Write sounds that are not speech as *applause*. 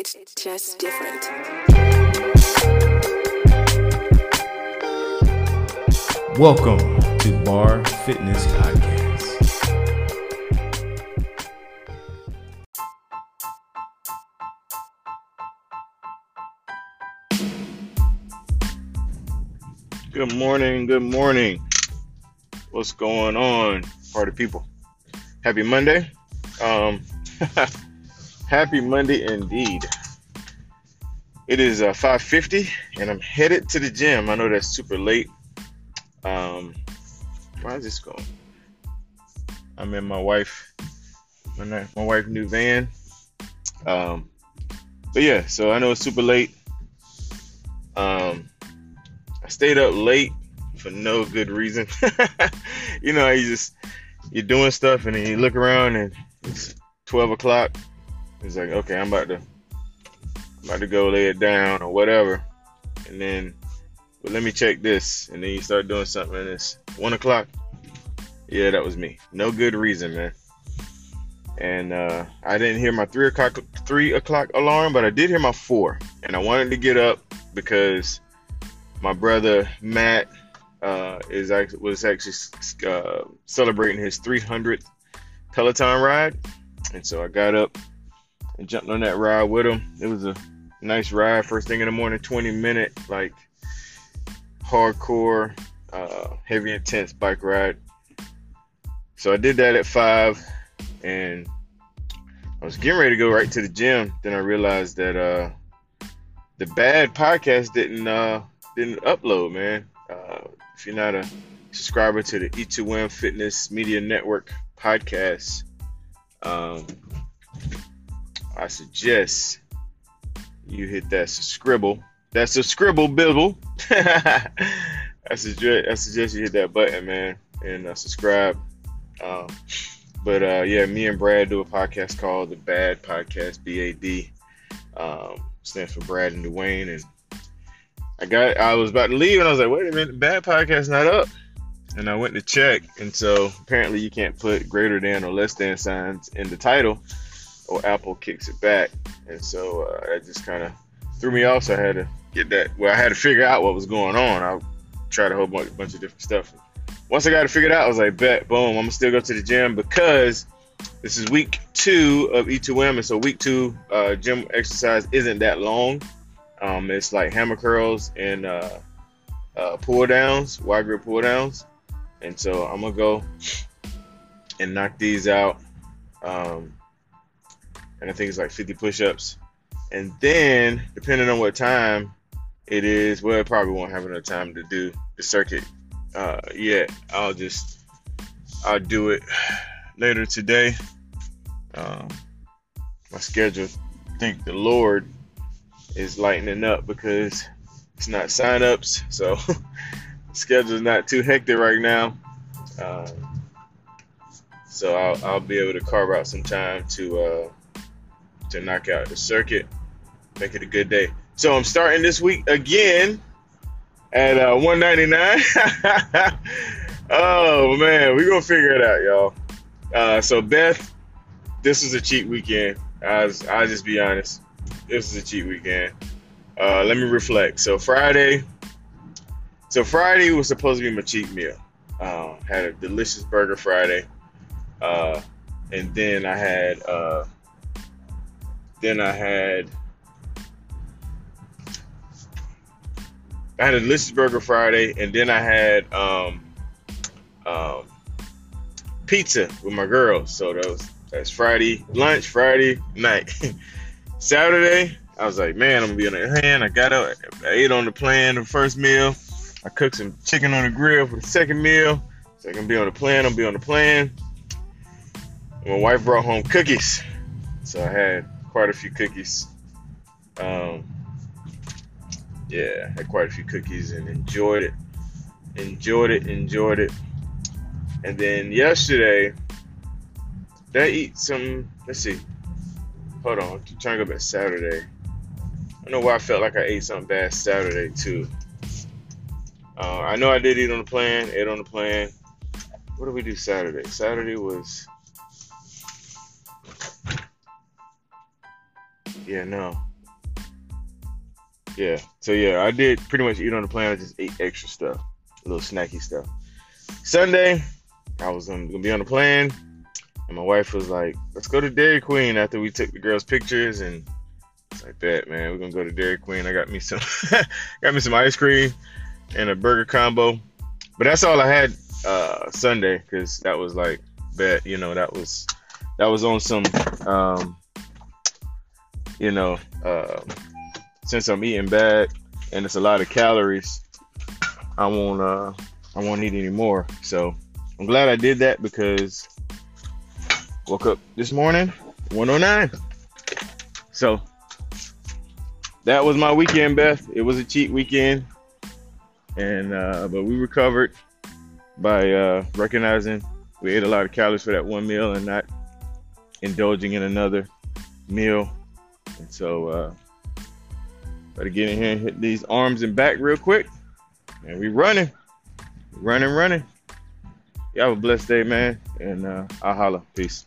It's just different. Welcome to Bar Fitness Podcast. Good morning, good morning. What's going on, party people? Happy Monday. Um, *laughs* happy Monday indeed. It is uh, 5:50, and I'm headed to the gym. I know that's super late. Um, why is this going? I'm in my wife, my, my wife new van. Um, but yeah, so I know it's super late. Um, I stayed up late for no good reason. *laughs* you know, you just you're doing stuff and then you look around and it's 12 o'clock. It's like, okay, I'm about to I'm about to go lay it down or whatever. And then, but let me check this. And then you start doing something and it's one o'clock. Yeah, that was me. No good reason, man. And uh, I didn't hear my three o'clock three o'clock alarm, but I did hear my four. And I wanted to get up because my brother Matt uh, is actually was actually uh, celebrating his 300th Peloton ride, and so I got up and jumped on that ride with him. It was a nice ride, first thing in the morning, 20 minute like hardcore, uh, heavy intense bike ride. So I did that at five, and I was getting ready to go right to the gym. Then I realized that uh, the bad podcast didn't uh, didn't upload, man. Uh, if you're not a subscriber to the E2M Fitness Media Network podcast, um, I suggest you hit that scribble. That's a scribble bibble. *laughs* I suggest I suggest you hit that button, man, and uh, subscribe. Um, but uh, yeah, me and Brad do a podcast called the Bad Podcast. B A D um, stands for Brad and Dwayne, and I got I was about to leave and I was like, wait a minute, bad podcast not up. And I went to check, and so apparently you can't put greater than or less than signs in the title, or Apple kicks it back. And so uh, just kind of threw me off. So I had to get that. Well, I had to figure out what was going on. I tried a whole bunch, bunch of different stuff. Once I got it figured out, I was like, bet, boom, I'm gonna still go to the gym because this is week two of E2M, and so week two uh, gym exercise isn't that long. Um, it's like hammer curls and uh, uh, pull downs, wide grip pull downs. And so I'm gonna go and knock these out. Um, and I think it's like 50 push-ups. And then, depending on what time it is, well, I probably won't have enough time to do the circuit uh, yet. I'll just I'll do it later today. Um, my schedule, thank the Lord, is lightening up because it's not sign-ups, so *laughs* schedule's not too hectic right now. Um, so I'll, I'll, be able to carve out some time to uh, to knock out the circuit, make it a good day. So I'm starting this week again at uh, 199. *laughs* oh man, we're gonna figure it out, y'all. Uh, so Beth, this was a cheat weekend. I was, I'll just be honest. This is a cheat weekend. Uh, let me reflect. So Friday, so Friday was supposed to be my cheat meal. Uh, had a delicious burger Friday, uh, and then I had uh, then I had I had a delicious burger Friday, and then I had um, um, pizza with my girls. So that was that's Friday lunch, Friday night. *laughs* Saturday, I was like, man, I'm gonna be on the hand. I got up, I ate on the plan the first meal. I cooked some chicken on the grill for the second meal. So I can be on the plan. I'm be on the plan. my wife brought home cookies, so I had quite a few cookies. Um, yeah, had quite a few cookies and enjoyed it. Enjoyed it. Enjoyed it. And then yesterday, did I eat some? Let's see. Hold on, I'm trying to go back Saturday. I know why I felt like I ate something bad Saturday too. Uh, I know I did eat on the plan, ate on the plan. What did we do Saturday? Saturday was. Yeah, no. Yeah. So yeah, I did pretty much eat on the plane. I just ate extra stuff, a little snacky stuff. Sunday, I was um, gonna be on the plane, and my wife was like, "Let's go to Dairy Queen." After we took the girls' pictures, and it's like that, man. We're gonna go to Dairy Queen. I got me some, *laughs* got me some ice cream and a burger combo. But that's all I had uh, Sunday because that was like bet. You know, that was that was on some, um, you know, uh, since I'm eating bad and it's a lot of calories, I won't uh, I won't eat any more. So I'm glad I did that because woke up this morning 109. So that was my weekend, Beth. It was a cheat weekend, and uh, but we recovered by uh, recognizing we ate a lot of calories for that one meal and not indulging in another meal. And so, uh, better get in here and hit these arms and back real quick. And we running, running, running. Y'all have a blessed day, man. And uh, I'll holla. Peace.